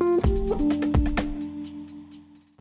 Música